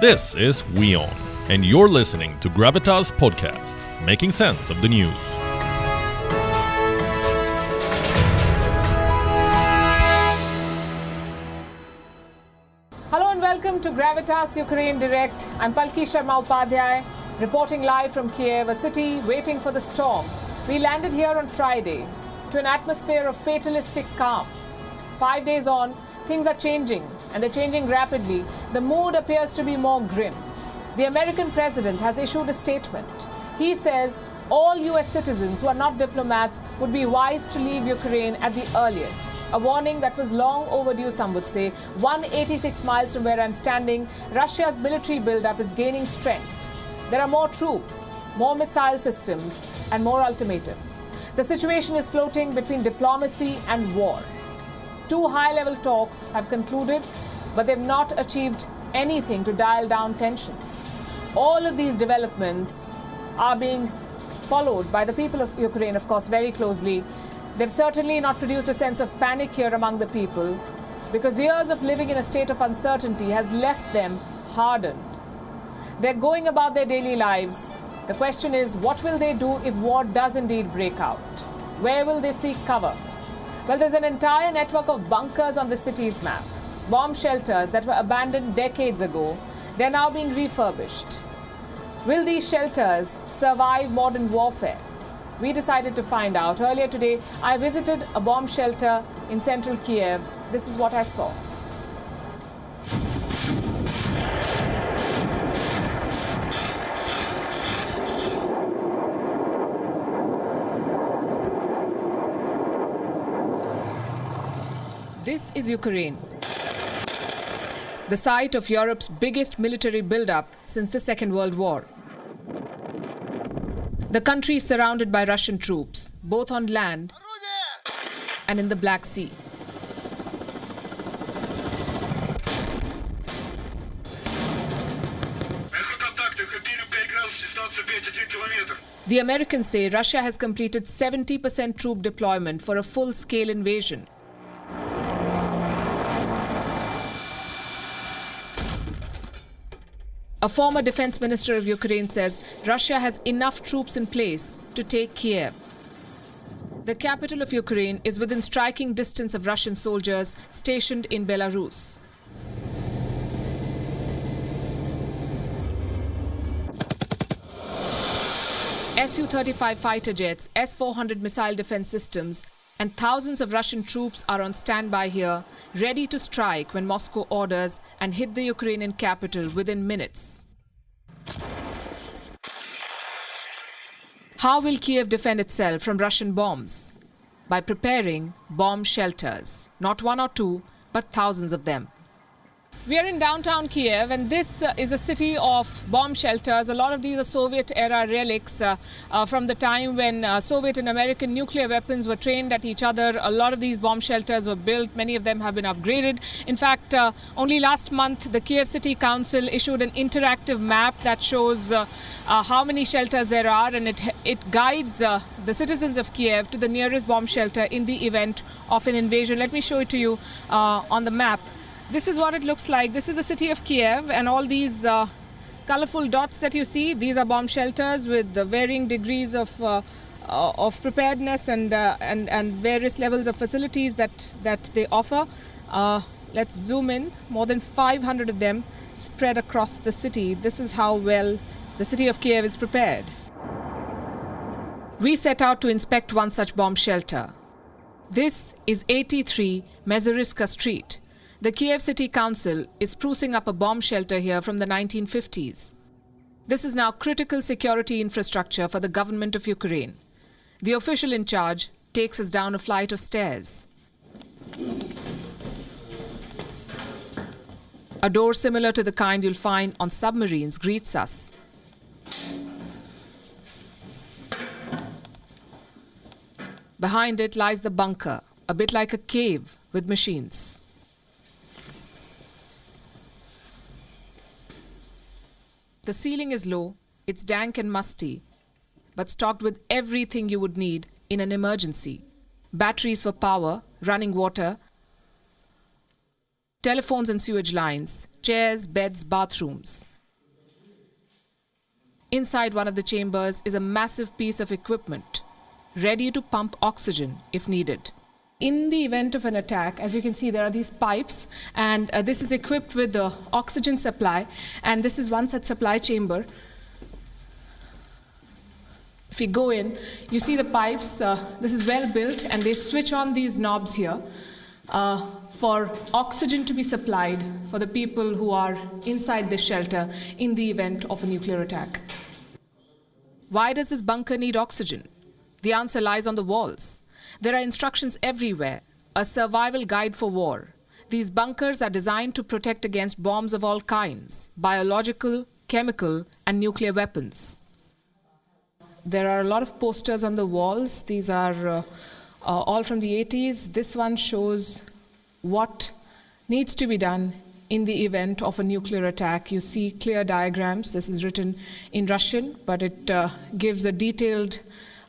This is WION, and you're listening to Gravitas Podcast, making sense of the news. Hello and welcome to Gravitas Ukraine Direct. I'm Palki Sharma Upadhyay, reporting live from Kiev, a city waiting for the storm. We landed here on Friday to an atmosphere of fatalistic calm. Five days on, things are changing, and they're changing rapidly. The mood appears to be more grim. The American president has issued a statement. He says all US citizens who are not diplomats would be wise to leave Ukraine at the earliest. A warning that was long overdue, some would say. 186 miles from where I'm standing, Russia's military buildup is gaining strength. There are more troops, more missile systems, and more ultimatums. The situation is floating between diplomacy and war. Two high level talks have concluded, but they've not achieved anything to dial down tensions. All of these developments are being followed by the people of Ukraine, of course, very closely. They've certainly not produced a sense of panic here among the people because years of living in a state of uncertainty has left them hardened. They're going about their daily lives. The question is, what will they do if war does indeed break out? Where will they seek cover? Well, there's an entire network of bunkers on the city's map. Bomb shelters that were abandoned decades ago, they're now being refurbished. Will these shelters survive modern warfare? We decided to find out. Earlier today, I visited a bomb shelter in central Kiev. This is what I saw. This is Ukraine, the site of Europe's biggest military buildup since the Second World War. The country is surrounded by Russian troops, both on land and in the Black Sea. The Americans say Russia has completed 70% troop deployment for a full scale invasion A former defense minister of Ukraine says Russia has enough troops in place to take Kiev. The capital of Ukraine is within striking distance of Russian soldiers stationed in Belarus. Su 35 fighter jets, S 400 missile defense systems, and thousands of Russian troops are on standby here, ready to strike when Moscow orders and hit the Ukrainian capital within minutes. How will Kiev defend itself from Russian bombs? By preparing bomb shelters, not one or two, but thousands of them. We are in downtown Kiev, and this uh, is a city of bomb shelters. A lot of these are Soviet era relics uh, uh, from the time when uh, Soviet and American nuclear weapons were trained at each other. A lot of these bomb shelters were built, many of them have been upgraded. In fact, uh, only last month, the Kiev City Council issued an interactive map that shows uh, how many shelters there are, and it, it guides the citizens of Kiev to the nearest bomb shelter in the event of an invasion. Let me show it to you on the map. This is what it looks like. This is the city of Kiev, and all these uh, colorful dots that you see, these are bomb shelters with the varying degrees of uh, uh, of preparedness and uh, and and various levels of facilities that that they offer. Uh, let's zoom in. More than 500 of them spread across the city. This is how well the city of Kiev is prepared. We set out to inspect one such bomb shelter. This is 83 Mezeriska Street. The Kiev City Council is sprucing up a bomb shelter here from the 1950s. This is now critical security infrastructure for the government of Ukraine. The official in charge takes us down a flight of stairs. A door similar to the kind you'll find on submarines greets us. Behind it lies the bunker, a bit like a cave with machines. The ceiling is low, it's dank and musty, but stocked with everything you would need in an emergency batteries for power, running water, telephones and sewage lines, chairs, beds, bathrooms. Inside one of the chambers is a massive piece of equipment, ready to pump oxygen if needed. In the event of an attack, as you can see, there are these pipes, and uh, this is equipped with the oxygen supply, and this is one such supply chamber. If you go in, you see the pipes. Uh, this is well built, and they switch on these knobs here uh, for oxygen to be supplied for the people who are inside the shelter in the event of a nuclear attack. Why does this bunker need oxygen? The answer lies on the walls. There are instructions everywhere, a survival guide for war. These bunkers are designed to protect against bombs of all kinds biological, chemical, and nuclear weapons. There are a lot of posters on the walls. These are uh, uh, all from the 80s. This one shows what needs to be done in the event of a nuclear attack. You see clear diagrams. This is written in Russian, but it uh, gives a detailed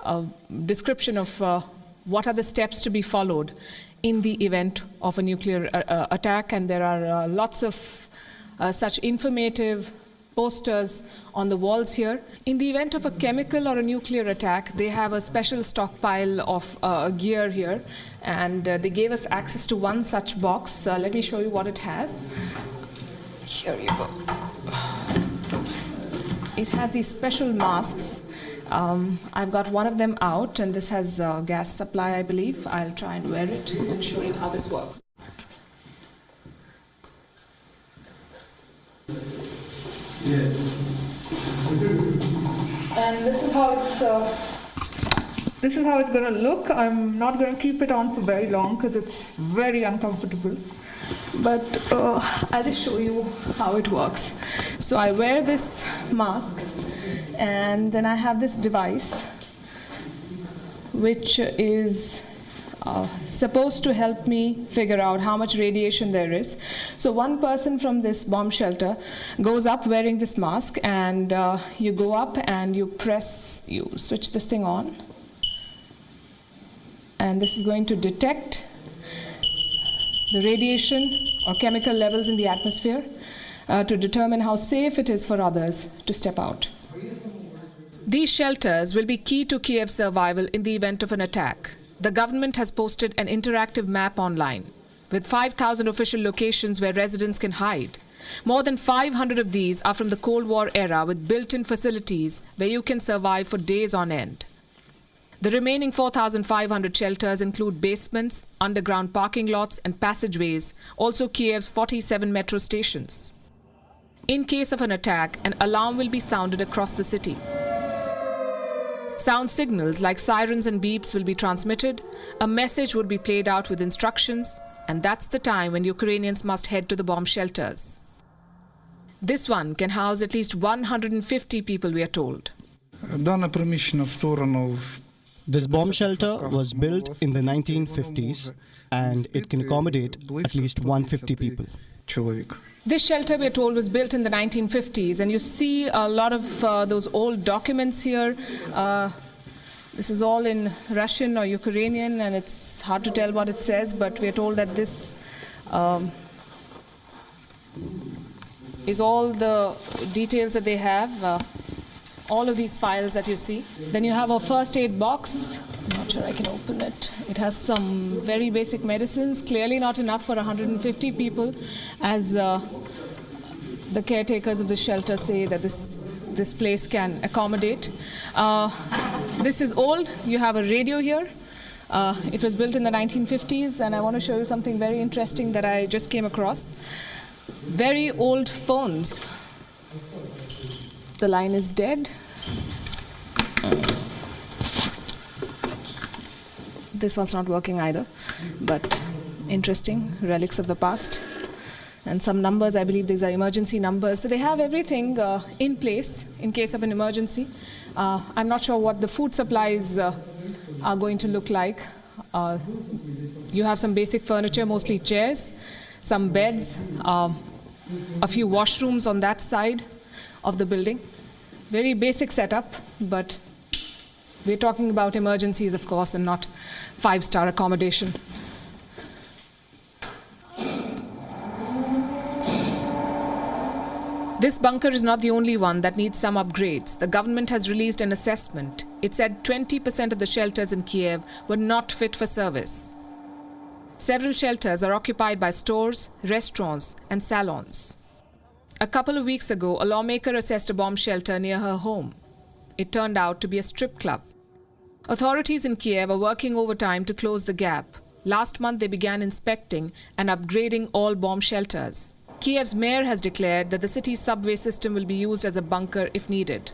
uh, description of uh, what are the steps to be followed in the event of a nuclear uh, uh, attack. And there are lots of such informative posters on the walls here. In the event of a chemical or a nuclear attack, they have a special stockpile of uh, gear here, and uh, they gave us access to one such box. Uh, let me show you what it has. Here you go. It has these special masks. Um, I've got one of them out, and this has gas supply, I believe. I'll try and wear it and show you how this works. And this is how it's. Uh, this is how it's going to look. I'm not going to keep it on for very long because it's very uncomfortable. But uh, I'll just show you how it works. So I wear this mask, and then I have this device, which is uh, supposed to help me figure out how much radiation there is. So one person from this bomb shelter goes up wearing this mask, and uh, you go up and you press, you switch this thing on, and this is going to detect the radiation or chemical levels in the atmosphere uh, to determine how safe it is for others to step out. These shelters will be key to Kiev's survival in the event of an attack the government has posted an interactive map online with 5,000 official locations where residents can hide. More than 500 of these are from the Cold War era with built in facilities where you can survive for days on end. The remaining 4,500 shelters include basements, underground parking lots, and passageways, also Kiev's 47 metro stations. In case of an attack, an alarm will be sounded across the city. Sound signals like sirens and beeps will be transmitted, a message would be played out with instructions, and that's the time when Ukrainians must head to the bomb shelters. This one can house at least 150 people, we are told. This bomb shelter was built in the 1950s and it can accommodate at least 150 people. This shelter, we're told, was built in the 1950s, and you see a lot of uh, those old documents here. Uh, this is all in Russian or Ukrainian, and it's hard to tell what it says, but we're told that this um, is all the details that they have, uh, all of these files that you see. Then you have a first aid box. I'm not sure I can open it. It has some very basic medicines, clearly not enough for 150 people, as uh, the caretakers of the shelter say that this this place can accommodate. Uh, this is old. You have a radio here. Uh, it was built in the 1950s, and I want to show you something very interesting that I just came across. Very old phones. The line is dead. This one's not working either, but interesting relics of the past. And some numbers, I believe these are emergency numbers. So they have everything uh, in place in case of an emergency. Uh, I'm not sure what the food supplies uh, are going to look like. Uh, you have some basic furniture, mostly chairs, some beds, um, a few washrooms on that side of the building. Very basic setup, but we're talking about emergencies, of course, and not five star accommodation. This bunker is not the only one that needs some upgrades. The government has released an assessment. It said 20% of the shelters in Kiev were not fit for service. Several shelters are occupied by stores, restaurants, and salons. A couple of weeks ago, a lawmaker assessed a bomb shelter near her home. It turned out to be a strip club. Authorities in Kiev are working overtime to close the gap. Last month, they began inspecting and upgrading all bomb shelters. Kiev's mayor has declared that the city's subway system will be used as a bunker if needed.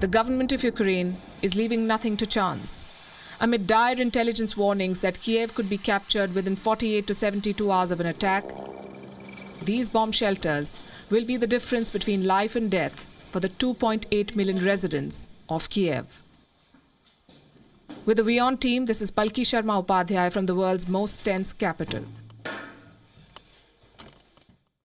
The government of Ukraine is leaving nothing to chance. Amid dire intelligence warnings that Kiev could be captured within 48 to 72 hours of an attack, these bomb shelters will be the difference between life and death for the 2.8 million residents of Kiev. With the WION team, this is Palki Sharma Upadhyay from the world's most tense capital.